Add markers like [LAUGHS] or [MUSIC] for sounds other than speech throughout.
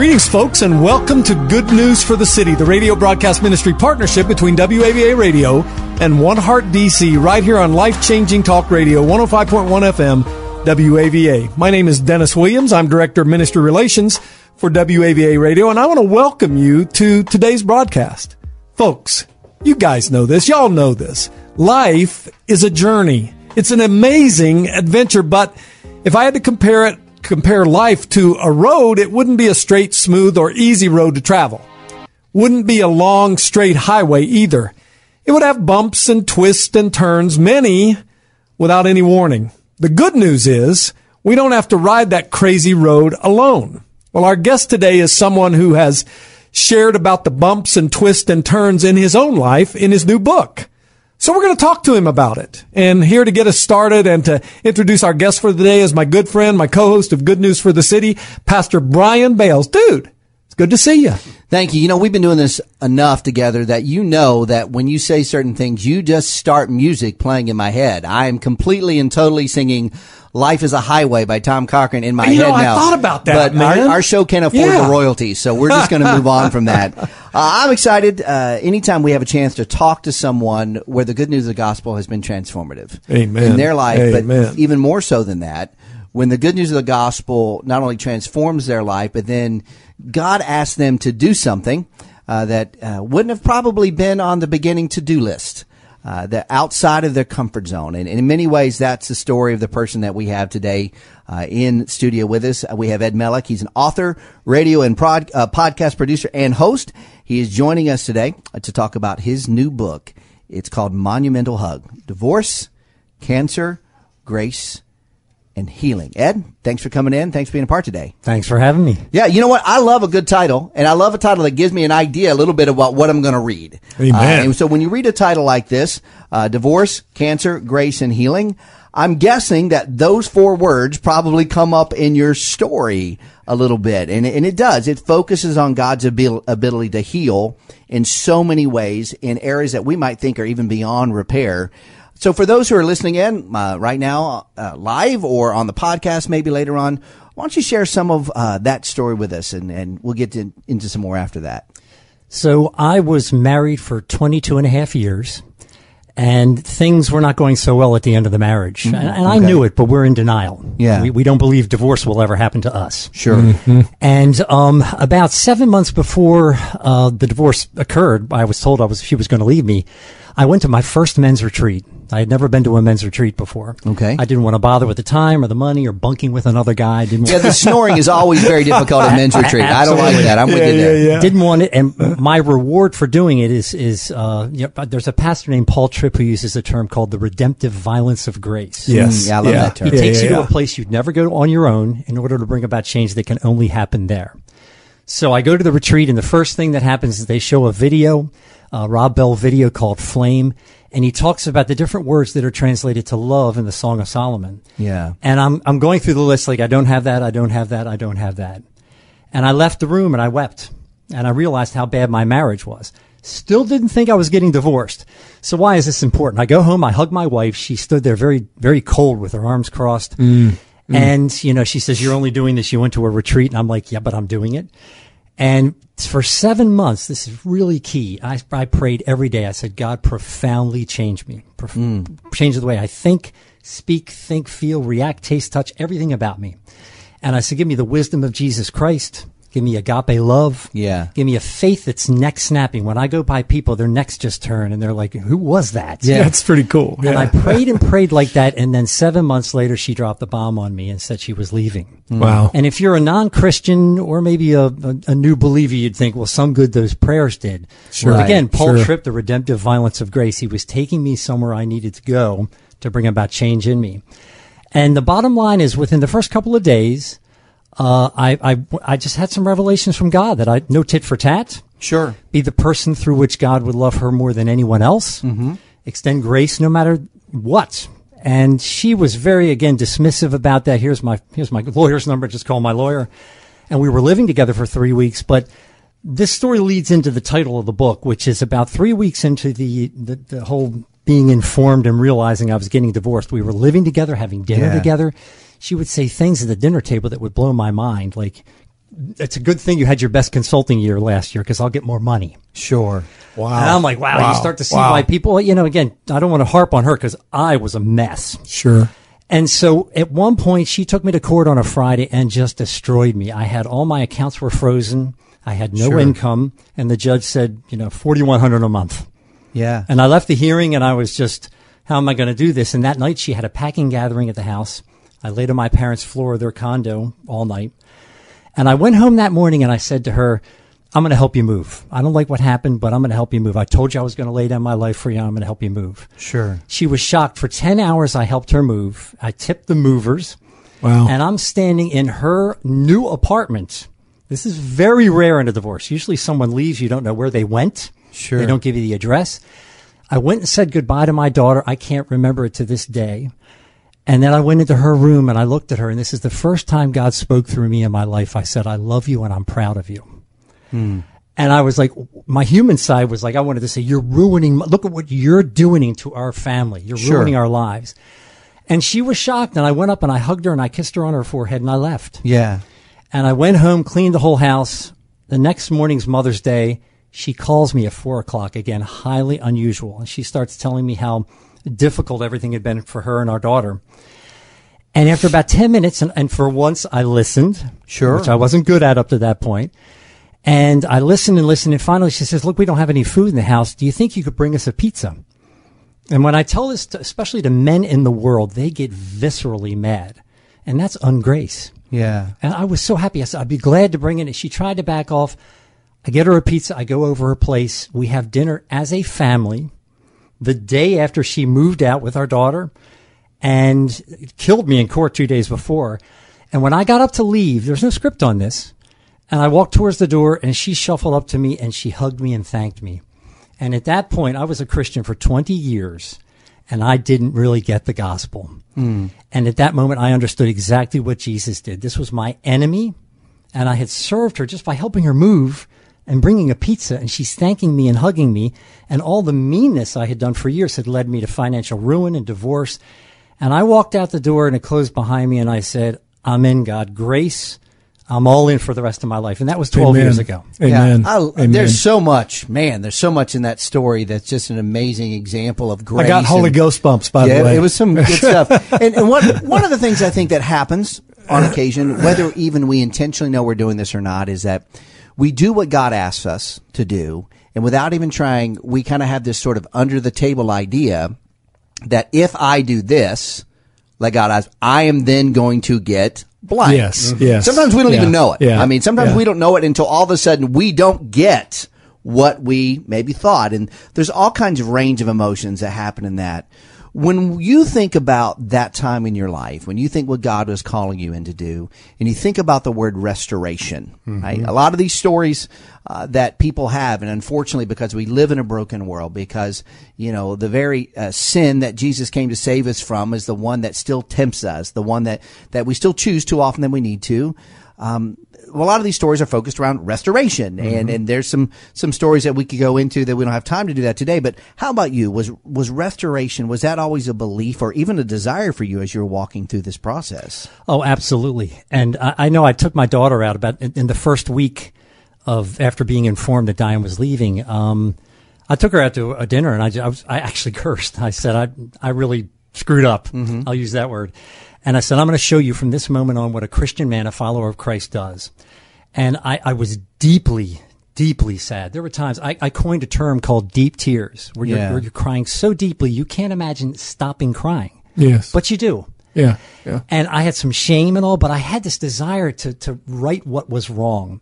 Greetings, folks, and welcome to Good News for the City, the radio broadcast ministry partnership between WAVA Radio and One Heart DC, right here on Life Changing Talk Radio, 105.1 FM, WAVA. My name is Dennis Williams. I'm Director of Ministry Relations for WAVA Radio, and I want to welcome you to today's broadcast. Folks, you guys know this. Y'all know this. Life is a journey. It's an amazing adventure, but if I had to compare it compare life to a road, it wouldn't be a straight, smooth, or easy road to travel. Wouldn't be a long, straight highway either. It would have bumps and twists and turns, many without any warning. The good news is we don't have to ride that crazy road alone. Well, our guest today is someone who has shared about the bumps and twists and turns in his own life in his new book. So we're going to talk to him about it. And here to get us started and to introduce our guest for the day is my good friend, my co-host of Good News for the City, Pastor Brian Bales. Dude, good to see you. Thank you. You know, we've been doing this enough together that you know that when you say certain things, you just start music playing in my head. I am completely and totally singing Life is a Highway by Tom Cochrane in my You head know, I now. thought about that, But man. Our, our show can't afford Yeah. the royalties, so we're just going to move on from that. [LAUGHS] Uh, I'm excited. Uh, anytime we have a chance to talk to someone where the good news of the gospel has been transformative Amen. in their life, Amen. but even more so than that, when the good news of the gospel not only transforms their life, but then God asked them to do something uh, that uh, wouldn't have probably been on the beginning to do list. Uh, outside of their comfort zone. And, in many ways, that's the story of the person that we have today uh, in studio with us. We have Ed Melick. He's an author, radio and prod, uh, podcast producer, and host. He is joining us today uh, to talk about his new book. It's called Monumental Hug Divorce, Cancer, Grace, and Healing. Ed, thanks for coming in. Thanks for being a part today. Thanks for having me. Yeah, you know what? I love a good title, and I love a title that gives me an idea a little bit about what I'm going to read. Amen. Uh, and so when you read a title like this, uh, Divorce, Cancer, Grace, and Healing, I'm guessing that those four words probably come up in your story a little bit. And, and it does. It focuses on God's abil- ability to heal in so many ways in areas that we might think are even beyond repair. So for those who are listening in uh, right now, uh, live or on the podcast, maybe later on, why don't you share some of uh, that story with us, and, and we'll get to, into some more after that. So I was married for 22 and a half years and things were not going so well at the end of the marriage. And, and I knew it, but we're in denial. Yeah. We, we don't believe divorce will ever happen to us. Sure. And um, about seven months before uh, the divorce occurred, I was told I was she was going to leave me. I went to my first men's retreat. I had never been to a men's retreat before. Okay. I didn't want to bother with the time or the money or bunking with another guy. I didn't Yeah, want the [LAUGHS] snoring is always very difficult at men's [LAUGHS] retreat. I don't like that. I'm with you there. yeah, yeah. didn't want it, and my reward for doing it is is uh, you know, there's a pastor named Paul Tripp who uses a term called the redemptive violence of grace. Yes. Mm, yeah, I love that term. It takes yeah, you to a place you'd never go on your own in order to bring about change that can only happen there. So I go to the retreat, and the first thing that happens is they show a video, uh, Rob Bell video called Flame, and he talks about the different words that are translated to love in the Song of Solomon. Yeah. And I'm I'm going through the list like I don't have that, I don't have that, I don't have that. And I left the room and I wept. And I realized how bad my marriage was. Still didn't think I was getting divorced. So why is this important? I go home, I hug my wife. She stood there very, very cold with her arms crossed. Mm. Mm. And, you know, she says, you're only doing this. You went to a retreat. And I'm like, yeah, but I'm doing it. And for seven months, this is really key. I, I prayed every day. I said, God, profoundly change me. Prof- mm. Change the way I think, speak, think, feel, react, taste, touch, everything about me. And I said, give me the wisdom of Jesus Christ. Give me agape love. Yeah. Give me a faith that's neck snapping. When I go by people, their necks just turn and they're like, who was that? Yeah, that's pretty cool. And I prayed and [LAUGHS] prayed like that. And then seven months later, she dropped the bomb on me and said she was leaving. Mm. Wow. And if you're a non-Christian or maybe a, a, a new believer, you'd think, well, some good those prayers did. Sure. Well, again, Paul Sure. Tripp, the redemptive violence of grace, he was taking me somewhere I needed to go to bring about change in me. And the bottom line is within the first couple of days, uh, I, I, I just had some revelations from God that I, no tit for tat, Sure. be the person through which God would love her more than anyone else, mm-hmm. extend grace no matter what. And she was very, again, dismissive about that. Here's my, here's my lawyer's number. Just call my lawyer. And we were living together for three weeks, but this story leads into the title of the book, which is about three weeks into the, the, the whole being informed and realizing I was getting divorced. We were living together, having dinner Yeah. together. She would say things at the dinner table that would blow my mind. Like, it's a good thing you had your best consulting year last year because I'll get more money. Sure. Wow. And I'm like, wow, you start to see Wow. why people, you know, again, I don't want to harp on her because I was a mess. Sure. And so at one point, she took me to court on a Friday and just destroyed me. I had all my accounts were frozen. I had no Sure. income. And the judge said, you know, 4100 a month. Yeah. And I left the hearing and I was just, how am I going to do this? And that night she had a packing gathering at the house. I laid on my parents' floor of their condo all night. And I went home that morning and I said to her, I'm going to help you move. I don't like what happened, but I'm going to help you move. I told you I was going to lay down my life for you. I'm going to help you move. Sure. She was shocked. For 10 hours, I helped her move. I tipped the movers. Wow. And I'm standing in her new apartment. This is very rare in a divorce. Usually someone leaves, you don't know where they went. Sure. They don't give you the address. I went and said goodbye to my daughter. I can't remember it to this day. And then I went into her room and I looked at her, and this is the first time God spoke through me in my life. I said, I love you and I'm proud of you. Hmm. And I was like, my human side was like, I wanted to say, you're ruining, my- look at what you're doing to our family. You're Sure. ruining our lives. And she was shocked. And I went up and I hugged her and I kissed her on her forehead and I left. Yeah. And I went home, cleaned the whole house. The next morning's Mother's Day. She calls me at four o'clock again, highly unusual. And she starts telling me how difficult everything had been for her and our daughter. And after about 10 minutes, and, and for once I listened. Sure. Which I wasn't good at up to that point. And I listened and listened. And finally she says, look, we don't have any food in the house. Do you think you could bring us a pizza? And when I tell this, to, especially to men in the world, they get viscerally mad. And that's ungrace. Yeah. And I was so happy. I said, I'd be glad to bring it. She tried to back off. I get her a pizza. I go over her place. We have dinner as a family the day after she moved out with our daughter and killed me in court two days before. And when I got up to leave, there's no script on this. And I walked towards the door and she shuffled up to me and she hugged me and thanked me. And at that point, I was a Christian for 20 years and I didn't really get the gospel. Hmm. And at that moment, I understood exactly what Jesus did. This was my enemy and I had served her just by helping her move and bringing a pizza and she's thanking me and hugging me and all the meanness I had done for years had led me to financial ruin and divorce. And I walked out the door and it closed behind me and I said, I'm in God. Grace. I'm all in for the rest of my life. And that was 12 Amen. years ago. Amen. Yeah, I, Amen. There's so much, man. There's so much in that story that's just an amazing example of grace. I got Holy and- Ghost bumps, by yeah, the way. it was some good stuff. [LAUGHS] And, and one one of the things I think that happens on occasion, whether even we intentionally know we're doing this or not, is that we do what God asks us to do, and without even trying, we kind of have this sort of under the table idea that if I do this, like God asks, I am then going to get blank. Yes, Mhm. yes. Sometimes we don't Yeah, even know it. yeah, I mean, sometimes yeah. we don't know it until all of a sudden we don't get what we maybe thought. And there's all kinds of range of emotions that happen in that. When you think about that time in your life, when you think what God was calling you in to do, and you think about the word restoration, right? A lot of these stories uh, that people have, and unfortunately, because we live in a broken world, because you know the very uh, sin that Jesus came to save us from is the one that still tempts us, the one that that we still choose too often than we need to. Um, a lot of these stories are focused around restoration, and and there's some some stories that we could go into that we don't have time to do that today. But how about you? Was was restoration was that always a belief or even a desire for you as you were walking through this process? Oh, absolutely. And I, I know I took my daughter out about in, in the first week of after being informed that Diane was leaving. Um, I took her out to a dinner and I, I, was, I actually [LAUGHS] cursed. I said, I, I really screwed up. I'll use that word. And I said, I'm going to show you from this moment on what a Christian man, a follower of Christ does. And I, I was deeply, deeply sad. There were times I, I coined a term called deep tears where you're, Yeah. where you're crying so deeply you can't imagine stopping crying. yes. But you do. yeah. Yeah. And I had some shame and all, but I had this desire to, to right what was wrong.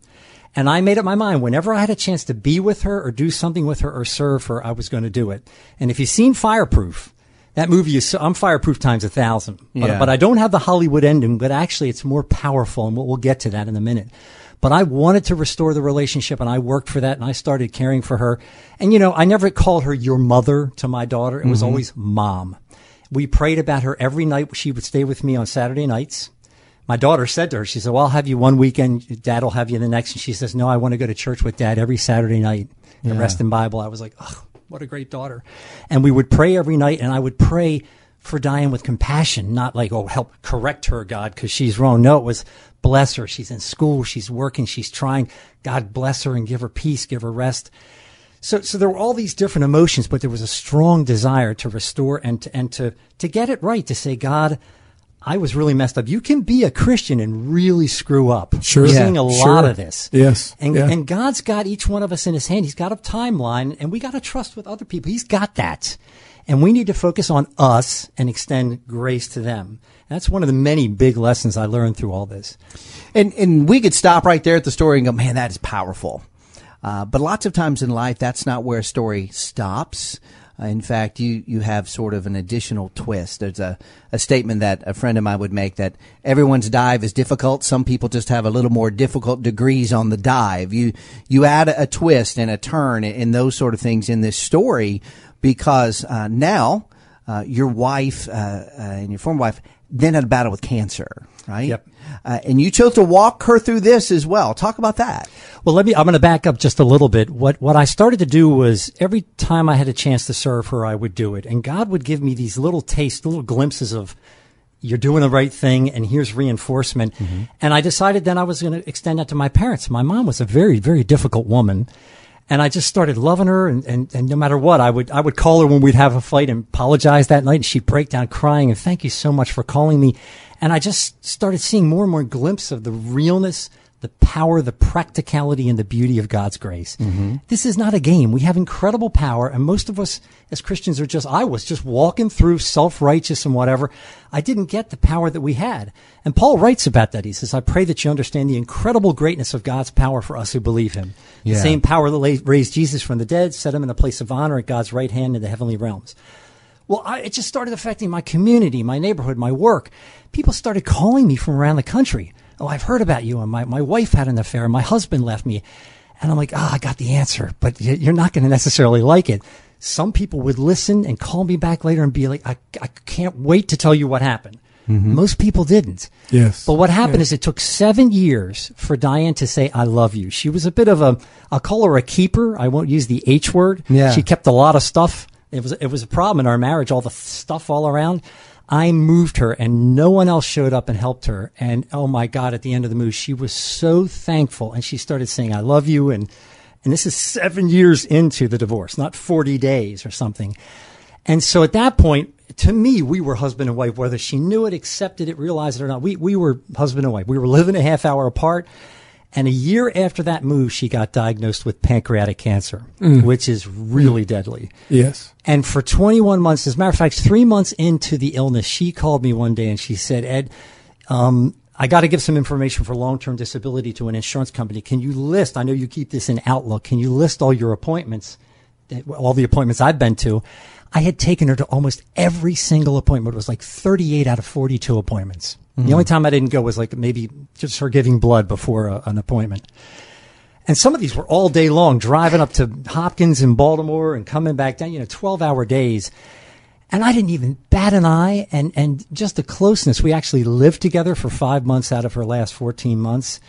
And I made up my mind whenever I had a chance to be with her or do something with her or serve her, I was going to do it. And if you've seen Fireproof, That movie is, so, I'm fireproof times a thousand. But, Yeah. but I don't have the Hollywood ending, but actually it's more powerful and we'll, we'll get to that in a minute. But I wanted to restore the relationship and I worked for that and I started caring for her. And you know, I never called her your mother to my daughter. It was mm-hmm. always mom. We prayed about her every night. She would stay with me on Saturday nights. My daughter said to her, she said, well, I'll have you one weekend. Dad will have you the next. And she says, no, I want to go to church with dad every Saturday night and Reston Bible. I was like, oh, what a great daughter. And we would pray every night and I would pray for Diane with compassion, not like, oh, help correct her, God, because she's wrong. No, it was bless her. She's in school. She's working. She's trying. God bless her and give her peace, give her rest. So, so there were all these different emotions, but there was a strong desire to restore and to, and to, to get it right, to say, God, I was really messed up. You can be a Christian and really screw up. Sure. We're Yeah, seeing a sure. lot of this. Yes, And, yeah. and God's got each one of us in his hand. He's got a timeline and we got to trust with other people. He's got that. And we need to focus on us and extend grace to them. That's one of the many big lessons I learned through all this. And and we could stop right there at the story and go, man, that is powerful. Uh, but lots of times in life, that's not where a story stops. Uh, in fact, you you have sort of an additional twist. There's a, a statement that a friend of mine would make that everyone's dive is difficult. Some people just have a little more difficult degrees on the dive. You you add a, twist and a turn and those sort of things in this story because uh, now uh, your wife uh, uh, and your former wife then had a battle with cancer, right? Yep. Uh, and you chose to walk her through this as well. Talk about that. Well, let me, I'm going to back up just a little bit. What, what I started to do was every time I had a chance to serve her, I would do it. And God would give me these little tastes, little glimpses of, you're doing the right thing and here's reinforcement. And I decided then I was going to extend that to my parents. My mom was a very, very difficult woman. And I just started loving her and, and, and no matter what, I would, I would call her when we'd have a fight and apologize that night and she'd break down crying and thank you so much for calling me. And I just started seeing more and more glimpses of the realness, the power, the practicality, and the beauty of God's grace. This is not a game. We have incredible power, and most of us as Christians are just, I was just walking through self righteous and whatever. I didn't get the power that we had. And Paul writes about that. He says, I pray that you understand the incredible greatness of God's power for us who believe him. Yeah. The same power that raised Jesus from the dead, set him in a place of honor at God's right hand in the heavenly realms. Well, I, it just started affecting my community, my neighborhood, my work. People started calling me from around the country. Oh, I've heard about you. And my, my wife had an affair. And my husband left me. And I'm like, oh, I got the answer, but you're not going to necessarily like it. Some people would listen and call me back later and be like, I, I can't wait to tell you what happened. Mm-hmm. Most people didn't. Yes. But what happened is it took seven years for Diane to say, I love you. She was a bit of a, I'll call her a keeper. I won't use the H word. Yeah. She kept a lot of stuff. It was, it was a problem in our marriage, all the stuff all around. I moved her and no one else showed up and helped her. And oh my God, at the end of the move, she was so thankful and she started saying, I love you. And, and this is seven years into the divorce, not 40 days or something. And so at that point, to me, we were husband and wife, whether she knew it, accepted it, realized it or not. We, we were husband and wife. We were living a half hour apart. And a year after that move, she got diagnosed with pancreatic cancer, which is really deadly. Yes. And for 21 months, as a matter of fact, three months into the illness, she called me one day and she said, Ed, um, I got to give some information for long-term disability to an insurance company. Can you list? I know you keep this in Outlook. Can you list all your appointments, all the appointments I've been to? I had taken her to almost every single appointment. It was like 38 out of 42 appointments. The only mm-hmm. time I didn't go was like maybe just her giving blood before a, an appointment. And some of these were all day long, driving up to Hopkins in Baltimore and coming back down, you know, 12 hour days. And I didn't even bat an eye and, and just the closeness. We actually lived together for five months out of her last 14 months.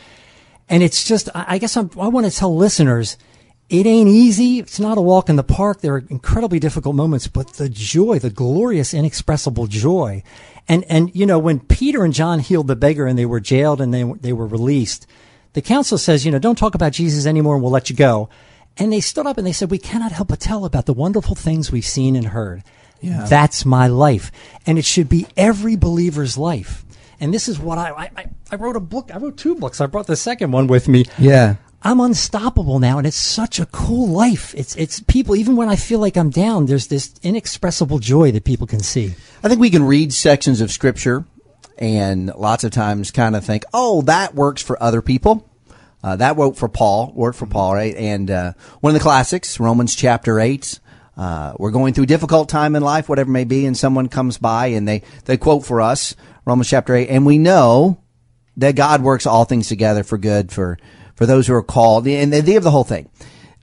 And it's just, I I guess I'm, I want to tell listeners, it ain't easy. It's not a walk in the park. There are incredibly difficult moments, but the joy, the glorious, inexpressible joy. And, and, you know, when Peter and John healed the beggar and they were jailed and they, were- they were released, the council says, you know, don't talk about Jesus anymore and we'll let you go. And they stood up and they said, we cannot help but tell about the wonderful things we've seen and heard. Yeah. That's my life. And it should be every believer's life. And this is what I, I- I wrote a book. I wrote two books. I brought the second one with me. Yeah. I'm unstoppable now, and it's such a cool life. It's it's people. Even when I feel like I'm down, there's this inexpressible joy that people can see. I think we can read sections of scripture and lots of times kind of think, oh, that works for other people. Uh, that worked for Paul, worked for Paul, right? And uh, one of the classics, Romans chapter 8, uh, we're going through a difficult time in life, whatever may be, and someone comes by and they, they quote for us Romans chapter 8, and we know that God works all things together for good for, for those who are called, and they have the whole thing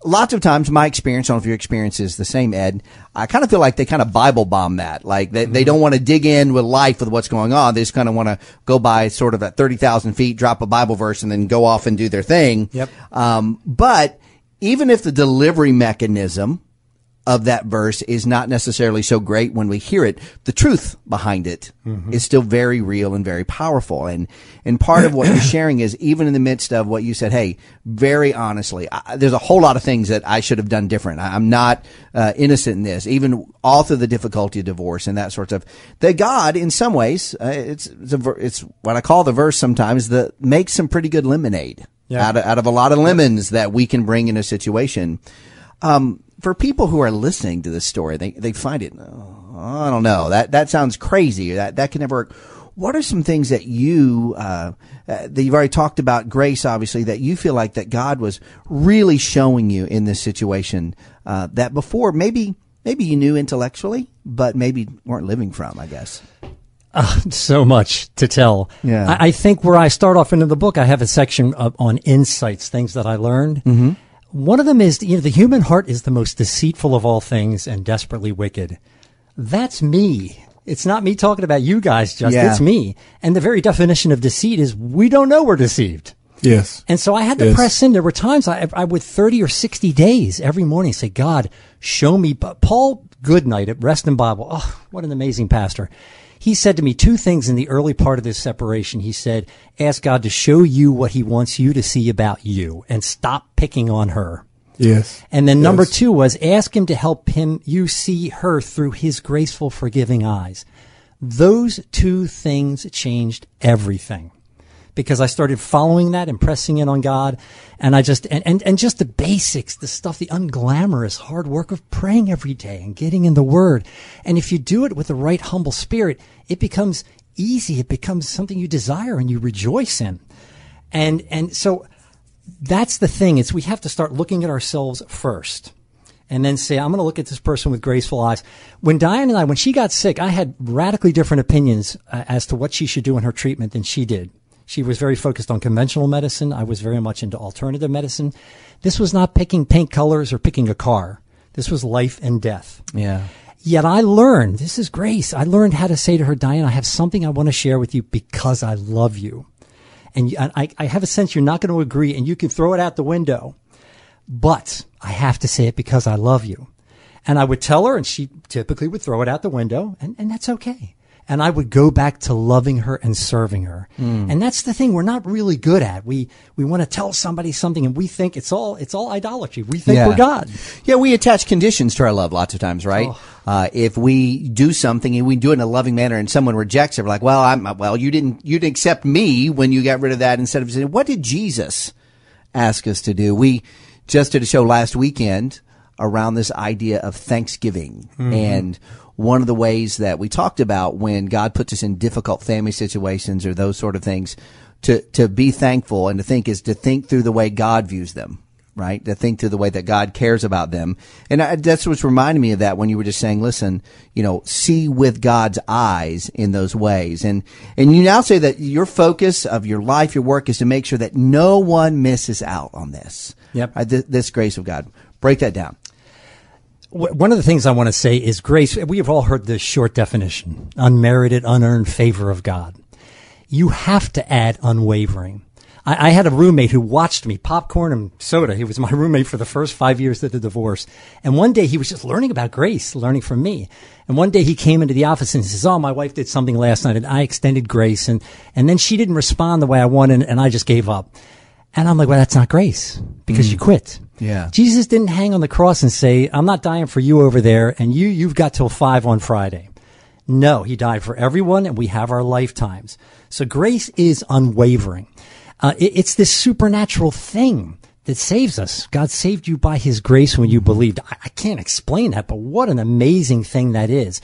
lots of times my experience, I don't know if your experience is the same, Ed. I kind of feel like they kind of Bible bomb that. Like they, mm-hmm. they don't want to dig in with life with what's going on. They just kind of want to go by sort of at 30,000 feet, drop a Bible verse and then go off and do their thing. Yep. Um, but even if the delivery mechanism of that verse is not necessarily so great when we hear it. The truth behind it mm-hmm. is still very real and very powerful. And, and part of what you're [COUGHS] sharing is even in the midst of what you said, hey, very honestly, I, there's a whole lot of things that I should have done different. I, am not uh, innocent in this, even all through the difficulty of divorce and that sort of that God, in some ways, uh, it's, it's, a, it's what I call the verse sometimes that makes some pretty good lemonade yeah. out, of, out of a lot of lemons that we can bring in a situation. Um, for people who are listening to this story, they, they find it, oh, I don't know, that, that sounds crazy. That, that can never work. What are some things that you, uh, uh, that you've already talked about grace, obviously, that you feel like that God was really showing you in this situation, uh, that before maybe, maybe you knew intellectually, but maybe weren't living from, I guess? Uh, so much to tell. Yeah. I, I, think where I start off into the book, I have a section of, on insights, things that I learned. Mm-hmm. One of them is, you know, the human heart is the most deceitful of all things and desperately wicked. That's me. It's not me talking about you guys, just yeah. it's me. And the very definition of deceit is we don't know we're deceived. Yes. And so I had to yes. press in. There were times I, I would 30 or 60 days every morning say, God, show me. But Paul Goodnight at Rest Reston Bible. Oh, what an amazing pastor he said to me two things in the early part of this separation. He said, ask God to show you what he wants you to see about you and stop picking on her. Yes. And then number yes. two was ask him to help him, you see her through his graceful, forgiving eyes. Those two things changed everything because I started following that and pressing in on God. And I just, and, and, and just the basics, the stuff, the unglamorous hard work of praying every day and getting in the word. And if you do it with the right humble spirit, it becomes easy. It becomes something you desire and you rejoice in. And, and so that's the thing is we have to start looking at ourselves first and then say, I'm going to look at this person with graceful eyes. When Diane and I, when she got sick, I had radically different opinions uh, as to what she should do in her treatment than she did. She was very focused on conventional medicine. I was very much into alternative medicine. This was not picking paint colors or picking a car. This was life and death. Yeah. Yet I learned, this is grace. I learned how to say to her, Diane, I have something I want to share with you because I love you. And I, I have a sense you're not going to agree and you can throw it out the window, but I have to say it because I love you. And I would tell her and she typically would throw it out the window and, and that's okay and I would go back to loving her and serving her. Mm. And that's the thing we're not really good at. We we want to tell somebody something and we think it's all it's all idolatry. We think yeah. we're God. Yeah, we attach conditions to our love lots of times, right? Oh. Uh, if we do something and we do it in a loving manner and someone rejects it, we're like, well, I'm well, you didn't you didn't accept me when you got rid of that instead of saying, what did Jesus ask us to do? We just did a show last weekend around this idea of Thanksgiving mm-hmm. and one of the ways that we talked about when God puts us in difficult family situations or those sort of things to, to be thankful and to think is to think through the way God views them, right? To think through the way that God cares about them. And I, that's what's reminding me of that when you were just saying, listen, you know, see with God's eyes in those ways. And, and you now say that your focus of your life, your work is to make sure that no one misses out on this. Yep. Right? This, this grace of God. Break that down one of the things I want to say is grace. We have all heard this short definition unmerited, unearned favor of God. You have to add unwavering. I, I, had a roommate who watched me popcorn and soda. He was my [LAUGHS] roommate for the first five years of the divorce. And one day he was just learning about grace, learning from me. And one day he came into the office and he says, Oh, my wife did something last night and I extended grace. And, and then she didn't respond the way I wanted and I just gave up. And I'm like, well, that's not grace because mm. you quit. Yeah. Jesus didn't hang on the cross and say, I'm not dying for you over there and you, you've got till five on Friday. No, he died for everyone and we have our lifetimes. So grace is unwavering. Uh, it, it's this supernatural thing that saves us. God saved you by his grace when you believed. I, I can't explain that, but what an amazing thing that is.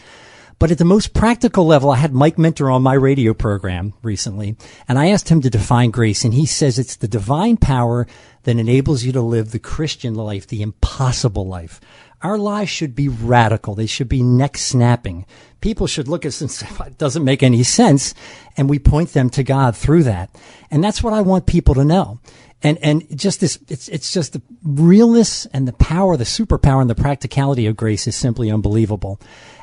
But at the most practical level, I had Mike Minter on my radio program recently, and I asked him to define grace, and he says it's the divine power that enables you to live the Christian life, the impossible life. Our lives should be radical. They should be neck snapping. People should look at us and say, it doesn't make any sense. And we point them to God through that. And that's what I want people to know. And, and just this, it's, it's just the realness and the power, the superpower and the practicality of grace is simply unbelievable.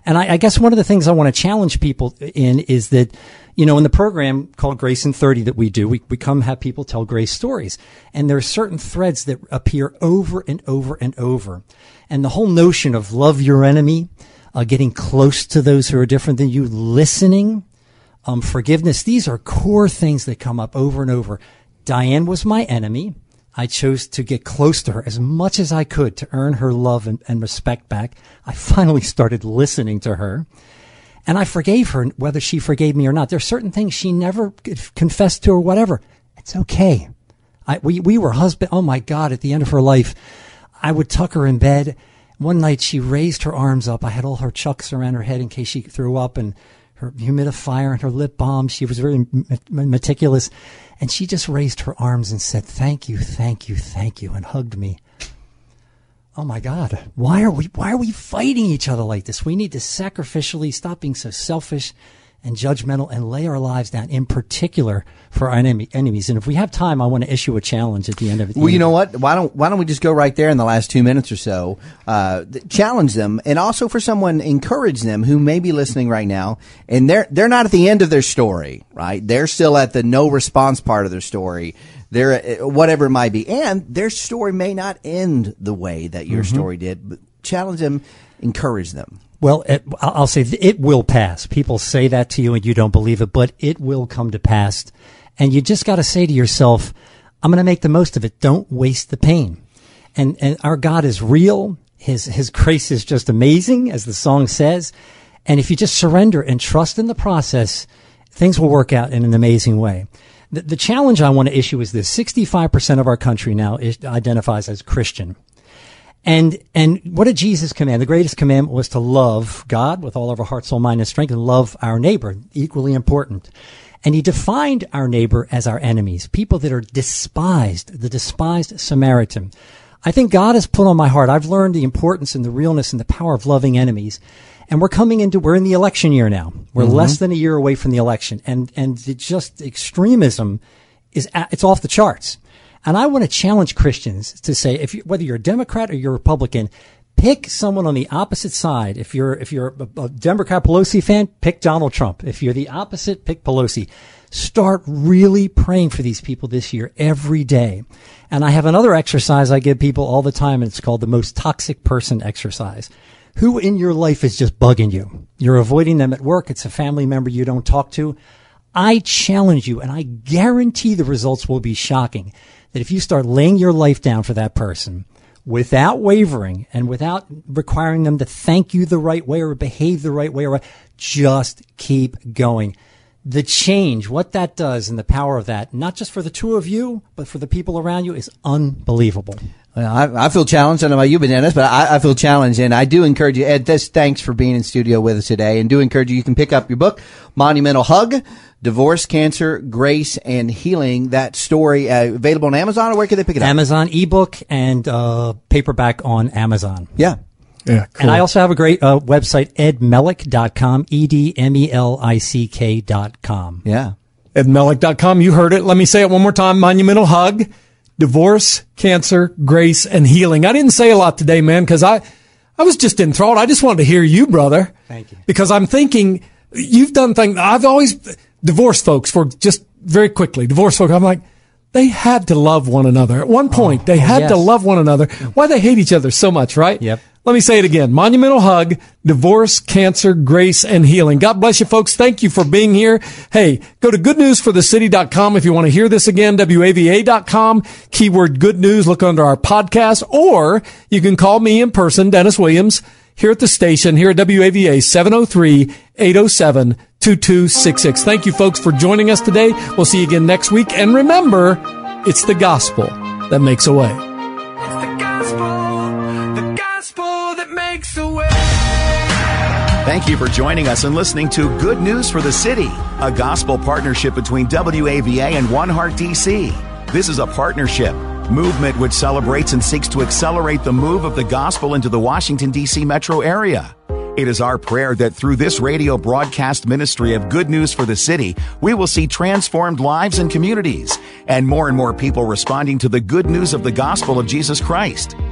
And I, I guess one of the things I want to challenge people in is that, you know, in the program called Grace in 30 that we do, we, we come have people tell grace stories. And there are certain threads that appear over and over and over. And the whole notion of love your enemy, uh, getting close to those who are different than you, listening, um, forgiveness, these are core things that come up over and over. Diane was my enemy. I chose to get close to her as much as I could to earn her love and, and, respect back. I finally started listening to her and I forgave her whether she forgave me or not. There are certain things she never confessed to or whatever. It's okay. I, we, we were husband. Oh my God. At the end of her life, I would tuck her in bed. One night she raised her arms up. I had all her Chux around her head in case she threw up and her humidifier and her lip balm. She was very meticulous. And she just raised her arms and said, thank you, thank you, thank you, and hugged me. Oh my God. Why are we, why are we fighting each other like this? We need to sacrificially stop being so selfish and judgmental and lay our lives down in particular for our enemy, enemies. And if we have time, I want to issue a challenge at the end of it. Well, you know what? Why don't why don't we just go right there in the last two minutes or so? Uh, challenge them, and also for someone, encourage them who may be listening right now, and they're they're not at the end of their story, right? They're still at the no response part of their story. They're uh, whatever it might be, and their story may not end the way that your mm-hmm. story did. But challenge them, encourage them. Well, it, I'll say it will pass. People say that to you and you don't believe it, but it will come to pass. And you just got to say to yourself, I'm going to make the most of it. Don't waste the pain. And, and our God is real. His, his grace is just amazing, as the song says. And if you just surrender and trust in the process, things will work out in an amazing way. The, the challenge I want to issue is this 65% of our country now is, identifies as Christian. And, and what did Jesus command? The greatest commandment was to love God with all of our heart, soul, mind, and strength and love our neighbor, equally important. And he defined our neighbor as our enemies, people that are despised, the despised Samaritan. I think God has put on my heart. I've learned the importance and the realness and the power of loving enemies. And we're coming into, we're in the election year now. We're mm-hmm. less than a year away from the election. And, and just extremism is, it's off the charts. And I want to challenge Christians to say, if you, whether you're a Democrat or you're a Republican, pick someone on the opposite side. If you're if you're a, a Democrat Pelosi fan, pick Donald Trump. If you're the opposite, pick Pelosi. Start really praying for these people this year every day. And I have another exercise I give people all the time, and it's called the most toxic person exercise. Who in your life is just bugging you? You're avoiding them at work. It's a family member you don't talk to. I challenge you, and I guarantee the results will be shocking that if you start laying your life down for that person without wavering and without requiring them to thank you the right way or behave the right way or just keep going. The change, what that does and the power of that, not just for the two of you, but for the people around you is unbelievable. Well, I, I, feel challenged. I don't know about you, Dennis, but I, I, feel challenged, and I do encourage you. Ed, this, thanks for being in studio with us today, and do encourage you. You can pick up your book, Monumental Hug divorce, cancer, grace, and healing. That story uh, available on Amazon, or where can they pick it up? Amazon ebook and uh, paperback on Amazon. Yeah. Yeah, cool. And I also have a great uh, website, edmelick.com, E-D-M-E-L-I-C-K dot com. Yeah. edmelick.com. You heard it. Let me say it one more time. Monumental hug, divorce, cancer, grace, and healing. I didn't say a lot today, man, because I, I was just enthralled. I just wanted to hear you, brother. Thank you. Because I'm thinking you've done things. I've always, divorced folks for just very quickly, divorce folks. I'm like, they had to love one another. At one point, oh, they had yes. to love one another. Why they hate each other so much, right? Yep. Let me say it again. Monumental hug, divorce, cancer, grace, and healing. God bless you folks. Thank you for being here. Hey, go to goodnewsforthecity.com if you want to hear this again, WAVA.com, keyword good news, look under our podcast, or you can call me in person, Dennis Williams, here at the station, here at WAVA 703 807 2266. Thank you, folks, for joining us today. We'll see you again next week. And remember, it's the gospel that makes a way. It's the gospel, the gospel that makes a way. Thank you for joining us and listening to Good News for the City, a gospel partnership between WAVA and One Heart DC. This is a partnership movement which celebrates and seeks to accelerate the move of the gospel into the Washington, D.C. metro area. It is our prayer that through this radio broadcast ministry of good news for the city, we will see transformed lives and communities, and more and more people responding to the good news of the gospel of Jesus Christ.